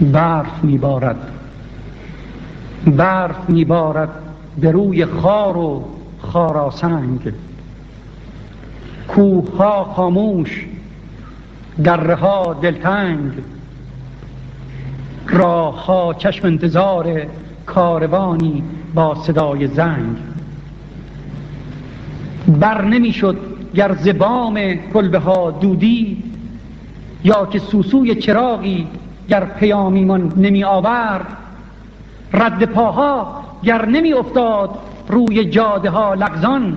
برف میبارد. برف میبارد به روی خار و خاراسنگ. کوه ها خاموش دره ها دلتنگ. راه چشم انتظار کاروانی با صدای زنگ. بر نمی‌شد گر زبام کلبه ها دودی یا که سوسوی چراغی گر پیامیمان نمی آورد رد پاها گر نمی افتاد روی جاده ها لغزان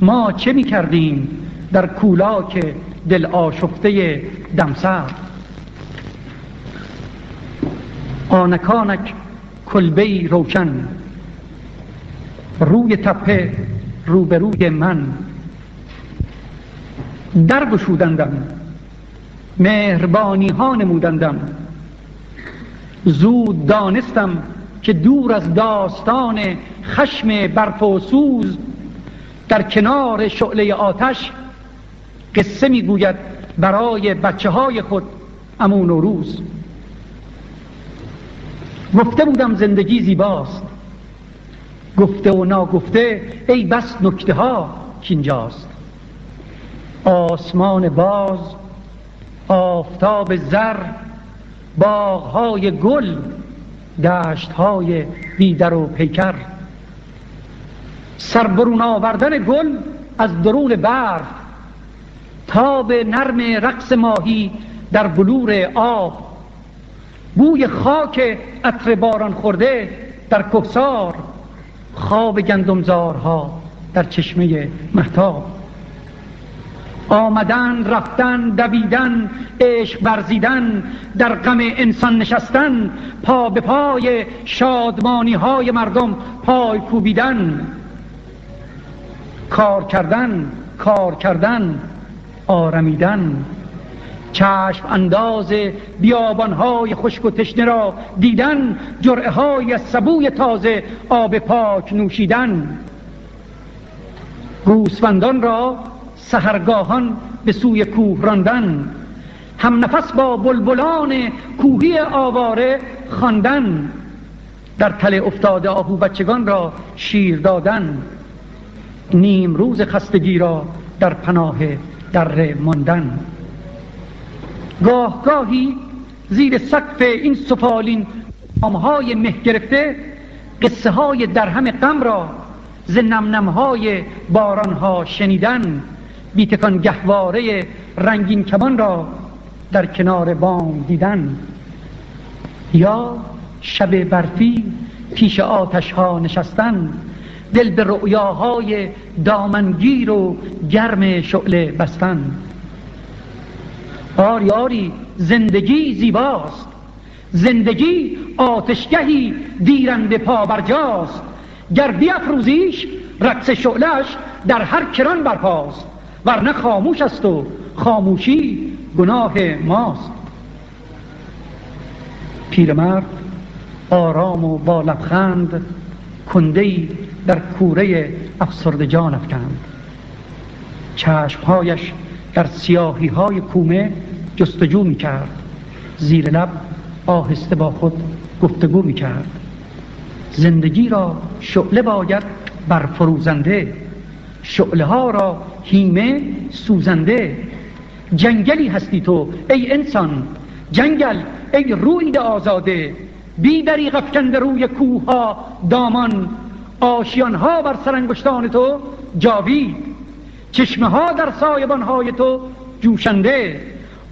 ما چه می کردیم در کولاک دل آشفته دمسر؟ آنکانک کلبه روشن روی تپه روبروی من. در گشودندم مهربانی ها نمودندم. زود دانستم که دور از داستان خشم برف و سوز در کنار شعله آتش قصه می‌گوید برای بچه های خود امون و روز. گفته بودم زندگی زیباست. گفته و ناگفته ای بس نکته ها کینجاست. آسمان باز آفتاب زر باغهای گل دشتهای بیدر و پیکر. سربرون آوردن گل از درون برف تاب نرم رقص ماهی در بلور آب. بوی خاک عطر باران خورده در کهسار خواب گندمزارها در چشمه محتاب آمدن رفتن دویدن عشق ورزیدن در غم انسان نشستن پا به پای شادمانی های مردم پای کوبیدن. کار کردن کار کردن آرمیدن. چشم انداز بیابانهای خشک و تشنه را دیدن جرعه های سبوی تازه آب پاک نوشیدن. گوسفندان را سهرگاهان به سوی کوه راندن. هم نفس با بلبلان کوهی آواره خواندن. در تله افتاده آهو بچگان را شیر دادن. نیم روز خستگی را در پناه در ماندن. گاه گاهی زیر سقف این سفالین آمهای مه گرفته قصه های درهم غم را ز نم های باران ها شنیدن. بیتکان گهواره رنگین کمان را در کنار بام دیدن. یا شب برفی پیش آتش ها نشستن. دل به رؤیاهای دامنگیر و گرم شعله بستن. آری آری زندگی زیباست. زندگی آتشگهی دیرنده پا برجاست. گر بیافروزیش رقص شعلش در هر کران برپاست. ورنه خاموش است و خاموشی گناه ماست. پیرمرد آرام و با لبخند کندهی در کوره افسردگان افکند. چشمهایش در سیاهی های کومه جستجو می کرد زیر لب آهسته با خود گفتگو می کرد زندگی را شعله باید برفروزنده شعله ها را هیمه سوزنده. جنگلی هستی تو ای انسان. جنگل ای روید آزاده. بی دریغ افکنده روی کوه ها دامان. آشیان ها بر سرانگشتان تو جاوید. چشمه ها در سایبان های تو جوشنده.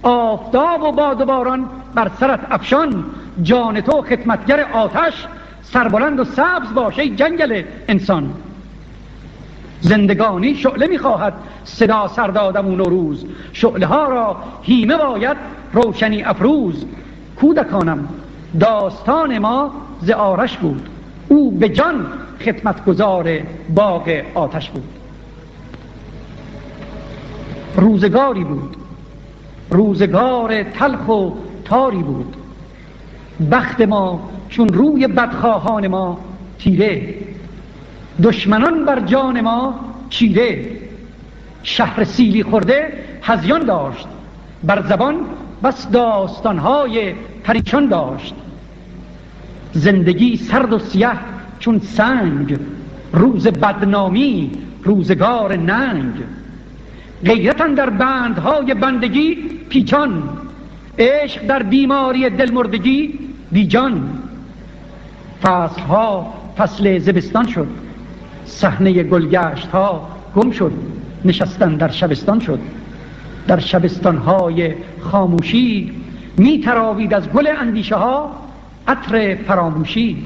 آفتاب و باد و باران بر سرت افشان. جان تو خدمتگر آتش. سربلند و سبز باشه جنگل انسان. زندگانی شعله می‌خواهد صدا سردادمون و روز شعله ها را هیمه باید روشنی افروز. کودکانم داستان ما ز آرش بود. او به جان خدمتگزار باغ آتش بود. روزگاری بود. روزگار تلخ و تاری بود. بخت ما چون روی بدخواهان ما تیره دشمنان بر جان ما چیره. شهر سیلی خورده هزیان داشت. بر زبان بس داستانهای پریشان داشت. زندگی سرد و سیه چون سنگ. روز بدنامی روزگار ننگ. غیرتن در بندهای بندگی پیچان. عشق در بیماری دلمردگی بیجان. فصلها فصل زبستان شد. صحنه گلگشت ها گم شد نشستن در شبستان شد. در شبستان های خاموشی می تراوید از گل اندیشه ها عطر فراموشی.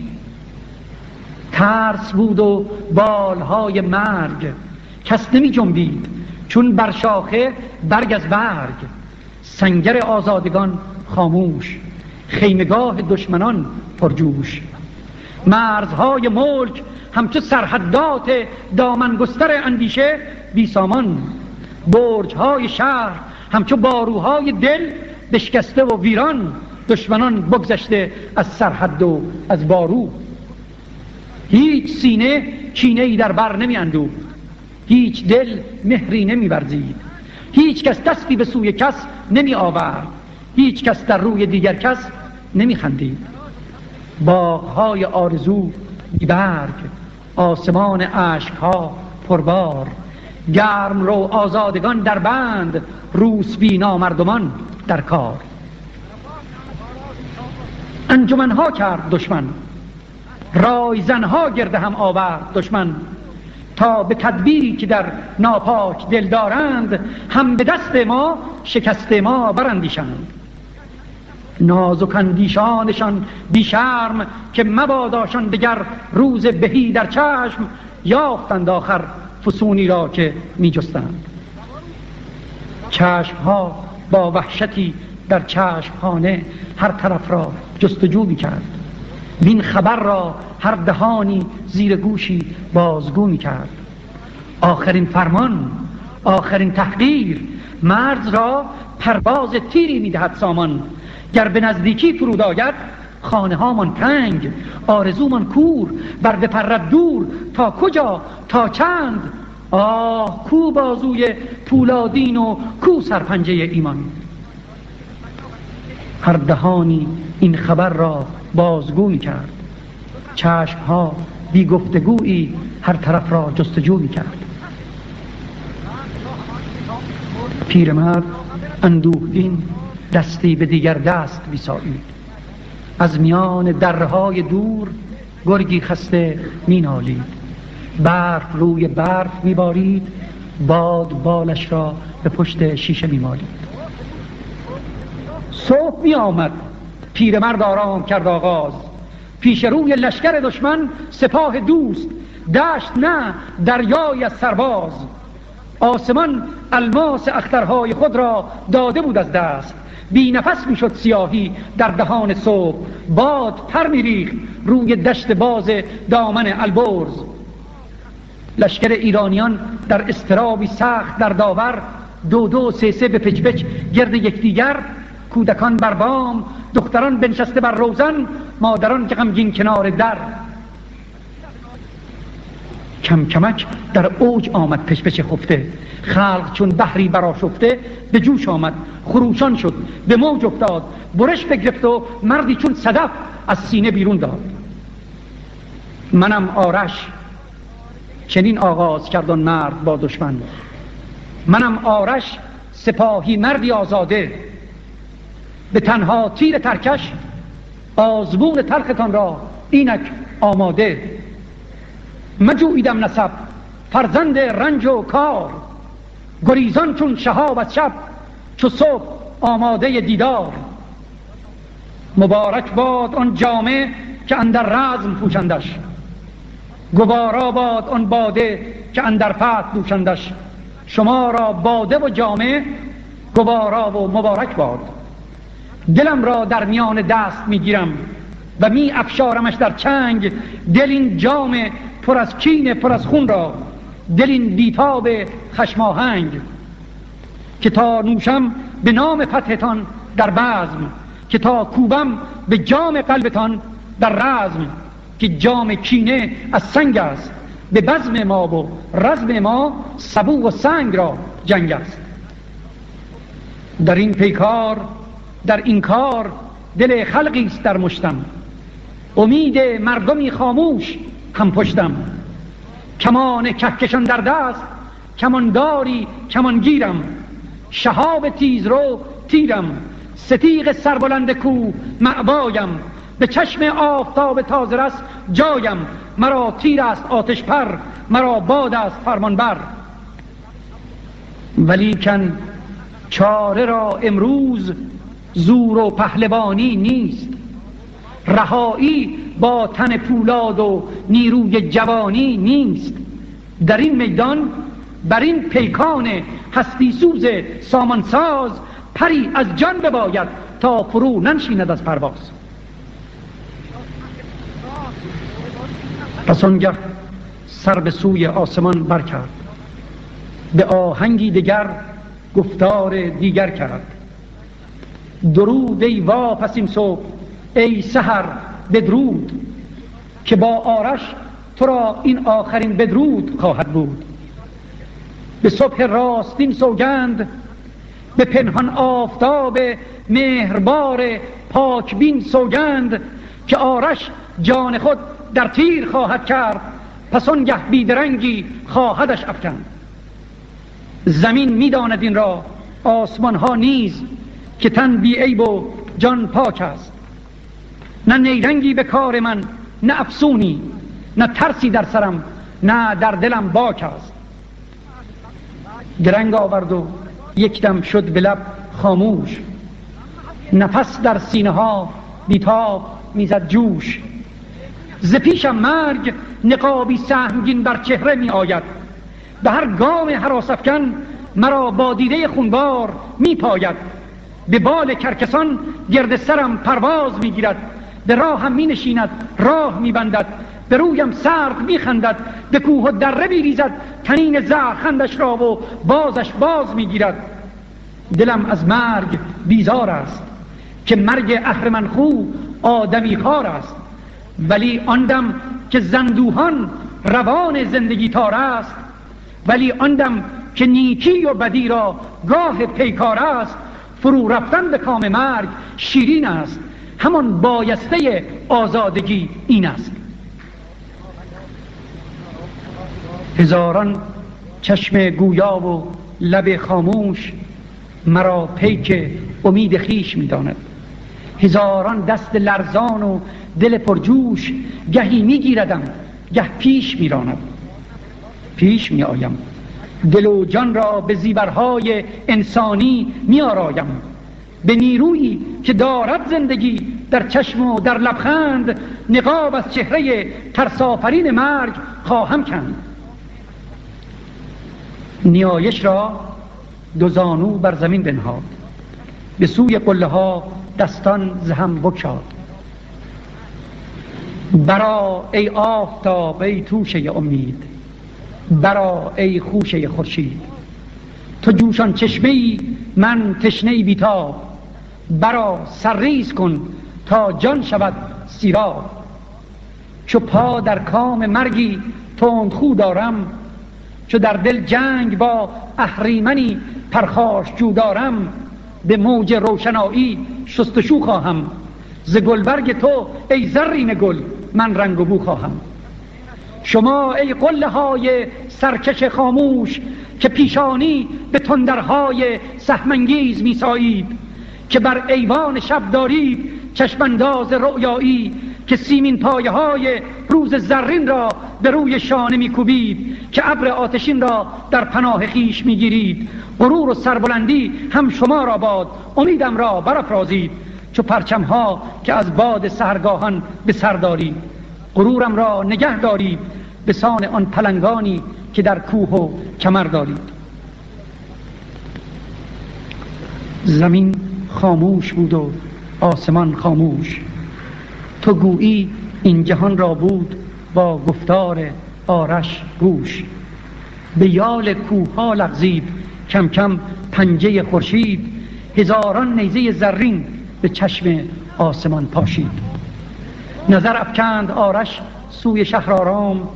ترس بود و بالهای مرگ کس نمی جنبید چون بر شاخه برگ از برگ. سنگر آزادگان خاموش خیمگاه دشمنان پرجوش. مرزهای ملک همچو سرحدات دامنگستر اندیشه بی سامان. برجهای شهر همچو باروهای دل بشکسته و ویران دشمنان بگذشته از سرحد و از بارو. هیچ سینه کینه ای در بر نمی اندو هیچ دل مهری نمی ورزید هیچ کس دستی به سوی کس نمی آورد هیچ کس در روی دیگر کس نمی خندید باغهای آرزو برگ آسمان ها پربار. گرم رو آزادگان در بند روس بینا مردمان در کار. انجمنها کرد دشمن رایزنها گرده هم آورد دشمن. تا به تدبیری که در ناپاک دل دارند هم به دست ما شکست ما برندیشند. نازک اندیشانشان بیشرم که مباداشان دگر روز بهی در چشم یافتند آخر فسونی را که می جستند چشم ها با وحشتی در چشم خانه هر طرف را جستجو می کرد این خبر را هر دهانی زیر گوشی بازگو می کرد آخرین فرمان آخرین تحقیر مرز را پرواز تیری می دهد سامان. گر به نزدیکی فرود آید خانه هامان تنگ آرزومان کور بر بپرد دور تا کجا تا چند؟ آه کو بازوی پولادین و کو سرپنجه ایمان؟ هر دهانی این خبر را بازگو می کرد. چشم ها بی گفتگویی هر طرف را جستجو می کرد. پیرمرد اندوهگین دستی به دیگر دست بیسایید از میان درهای دور گرگی خسته مینالید. برف روی برف میبارید باد بالش را به پشت شیشه میمالید. صبح می آمد پیرمرد آرام کرد آغاز. پیش روی لشکر دشمن سپاه دوست دشت نه دریای از سرباز. آسمان الماس اخترهای خود را داده بود از دست. بی نفس می‌شد سیاهی در دهان صبح. باد پر میریخت روی دشت باز دامن البرز. لشکر ایرانیان در استرابی سخت در داور دو دو سه سه به پچ پچ گرد یکدیگر کودکان بر بام دختران بنشسته بر روزن مادران که غمگین کنار در. کم کمک در اوج آمد پش پش خفته. خلق چون بحری براشفته به جوش آمد خروشان شد به موج افتاد. برش بگرفت و مردی چون صدف از سینه بیرون داد. منم آرش چنین آغاز کردن مرد با دشمن. منم آرش سپاهی مردی آزاده. به تنها تیر ترکش آزمون تلختان را اینک آماده. مجویدم نسب فرزند رنج و کار. گریزان چون شهاب از شب چو صبح آماده دیدار. مبارک باد آن جامعه که اندر رزم پوشندش. گوارا باد آن باده که اندر فتح دوشندش شما را باده و جامعه گوارا و مبارک باد. دلم را در میان دست می‌گیرم و می افشارمش در چنگ. دل این جام پر از کین پر از خون را. دل این بیتاب خشماهنگ که تا نوشم به نام فتحتان در بزم که تا کوبم به جام قلبتان در رزم که جام کینه از سنگ است به بزم ما و رزم ما سبو و سنگ را جنگ است. در این پیکار در این کار دل خلقی است در مشتم. امید مردمی خاموش هم پشتم. کمان کهکشان در دست کمانداری کمانگیرم شهاب تیز رو تیرم. ستیق سربلند کو معبایم. به چشم آفتاب تازه رس جایم. مرا تیر است آتش پر مرا باد است فرمان بر. ولیکن چاره را امروز زور و پهلوانی نیست. رهایی با تن پولاد و نیروی جوانی نیست. در این میدان بر این پیکان هستی سوز سامانساز پری از جان بباید تا فرو ننشیند از پرواز. پس آنگه سر به سوی آسمان برکرد. به آهنگی دیگر گفتار دیگر کرد. درود ای واپسیم صبح. ای سهر بدرود که با آرش تو را این آخرین بدرود خواهد بود. به صبح راستین سوگند به پنهان آفتاب مهربار پاکبین سوگند که آرش جان خود در تیر خواهد کرد پس آنگه بیدرنگی خواهدش افکند. زمین می‌داند این را آسمان ها نیز که تن بی عیب و جان پاک است. نه نیرنگی به کار من نه افسونی نه ترسی در سرم نه در دلم باک است. درنگ آورد و یک دم شد به لب خاموش. نفس در سینه ها بیتاب می‌زد جوش. ز پیشم مرگ نقابی سهمگین بر چهره می آید. به هر گام حراسفکن مرا با دیده خونبار می پاید. به بال کرکسان گرد سرم پرواز می گیرد. به راه هم می نشیند راه می بندد به رویم سرد می خندد به کوه و دره می ریزد تنین خندش را و بازش باز می گیرد دلم از مرگ بیزار است که مرگ اهرمن خو آدمی خار است. ولی آندم که زندوهان روان زندگی تار است. ولی آندم که نیکی و بدی را گاه پیکار است. فرو رفتن به کام مرگ شیرین است. همان بایسته آزادگی این است. هزاران چشم گویا و لب خاموش مرا پیک امید خیش می‌داند. هزاران دست لرزان و دل پرجوش گهی میگیردم گه پیش میراند. پیش می آیم دل و جان را به زیورهای انسانی می آرایم به نیرویی که دارد زندگی در چشم و در لبخند نقاب از چهره ترسافرین مرگ خواهم کند. نیایش را دو زانو بر زمین بنهاد. به سوی قله ها دستان زهم بکشاد برا ای آفتاب ای توشه امید برا ای خوشه خورشید تو جوشان چشمه من تشنه بیتاب. برا سرریز کن تا جان شود سیراب چو پا در کام مرگی تندخو دارم چو در دل جنگ با اهریمنی پرخاش جو دارم به موج روشنایی شستشو خواهم. ز گلبرگ تو ای زرین گل من رنگ و بو خواهم. شما ای قله های سرکش خاموش که پیشانی به تندرهای سهمنگیز میسایید. که بر ایوان شب دارید چشمانداز رؤیایی که سیمین پایه های روز زرین را به روی شانه میکوبید که ابر آتشین را در پناه خیش می‌گیرید. غرور و سربلندی هم شما را باد امیدم را برافرازید. چو پرچم ها که از باد سرگاهان به سر دارید غرورم را نگه دارید به سان آن پلنگانی که در کوه و کمر دارید. زمین خاموش بود و آسمان خاموش. تو گویی این جهان را بود با گفتار آرش گوش. به یال کوه ها لغزید کم کم پنجه خورشید. هزاران نیزه زرین به چشم آسمان پاشید. نظر افکند آرش سوی شهرآرام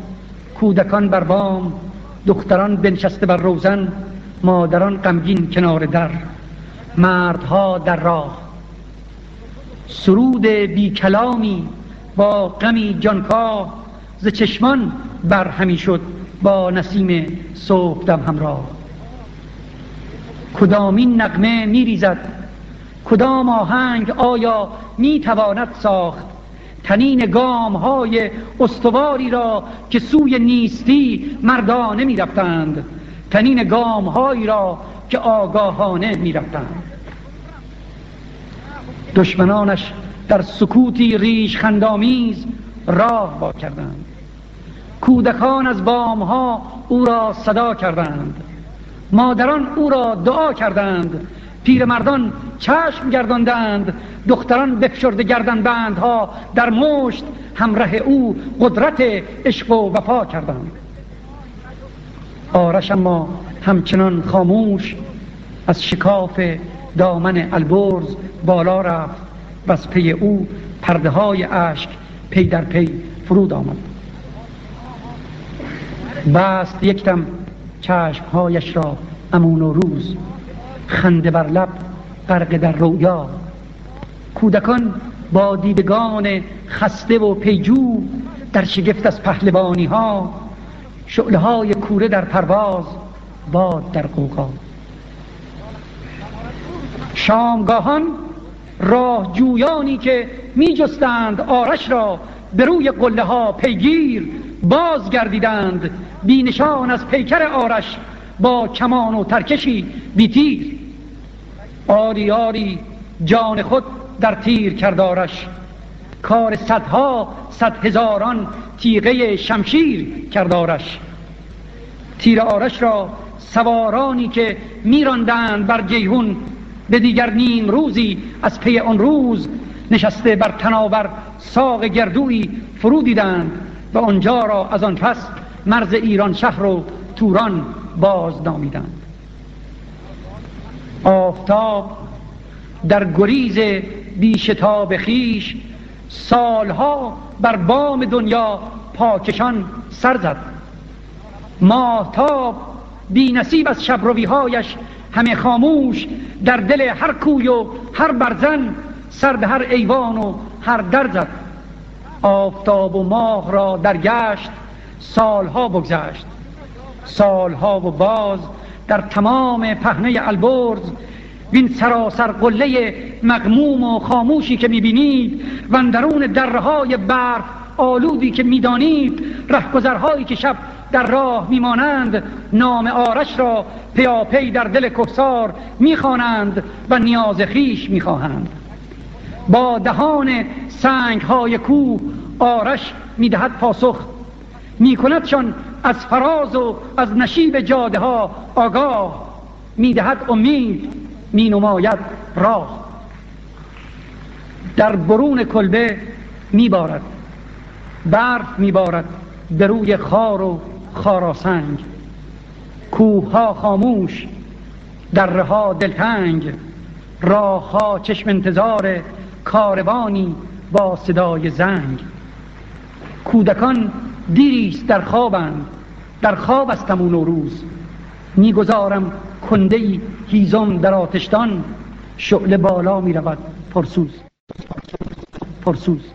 کودکان بر بام دختران بنشسته بر روزن مادران غمگین کنار در. مردها در راه. سرود بی کلامی با غمی جانکاه ز چشمان بر همی شد با نسیم صبح دم همراه. کدامین نغمه میریزد کدام آهنگ آیا می‌تواند ساخت؟ تنین گام های استواری را که سوی نیستی مردانه می‌رفتند تنین گام هایی را که آگاهانه می‌رفتند. دشمنانش در سکوتی ریش خندامیز راه با کردند. کودکان از بام ها او را صدا کردند. مادران او را دعا کردند. پیرمردان چشم گرداندند. دختران بفشرده گردن بندها در مشت همراه او قدرت عشق و وفا کردند. آرش اما همچنان خاموش از شکاف دامن البرز بالا رفت. وز پی او پرده های اشک پی در پی فرود آمد. بست یکدم چشمهایش را عمو نوروز. خنده بر لب غرق در رویا. کودکان با دیدگان خسته و پیجو در شگفت از پهلوانی ها شعله های کوره در پرواز باد در قوقا شامگاهان راه جویانی که می جستند آرش را به روی قله ها پیگیر بازگردیدند. بینشان از پیکر آرش با کمان و ترکشی بیتیر. آری آری جان خود در تیر کردارش کار صدها صد هزاران تیغه شمشیر کردارش تیر آرش را سوارانی که میراندند بر جیهون به دیگر نیم روزی از پی آن روز نشسته بر تناور ساق گردوی فرو دیدند و آنجا را از آن پس مرز ایران شهر و توران باز نامیدند. آفتاب در گریز بیشتاب خیش سالها بر بام دنیا پاکشان سر زد. ماهتاب بی نصیب از شبرویهایش همه خاموش در دل هر کوی و هر برزن سر به هر ایوان و هر در زد آفتاب و ماه را در گشت سالها بگذشت. سالها و باز در تمام پهنه البرز وین سراسر قله مغموم و خاموشی که می‌بینید و اندرون درهای برف آلودی که می‌دانید رهگذرهایی که شب در راه میمانند نام آرش را پیاپی در دل کفسار می‌خوانند و نیاز خیش می‌خواهند. با دهان سنگ های کوه آرش می‌دهد پاسخ. میکندشان از فراز و از نشیب جاده ها آگاه. می‌دهد امید می نماید راه. در برون کلبه میبارد برف میبارد به روی خار و خاراسنگ. کوه ها خاموش دره ها دلتنگ. راه ها چشم انتظار کاروانی با صدای زنگ. کودکان دیریست در خوابند در خواب استم و نوروز می‌گذارم کنده هیزم در آتشتان. شعله بالا می رود پرسوز. پرسوز.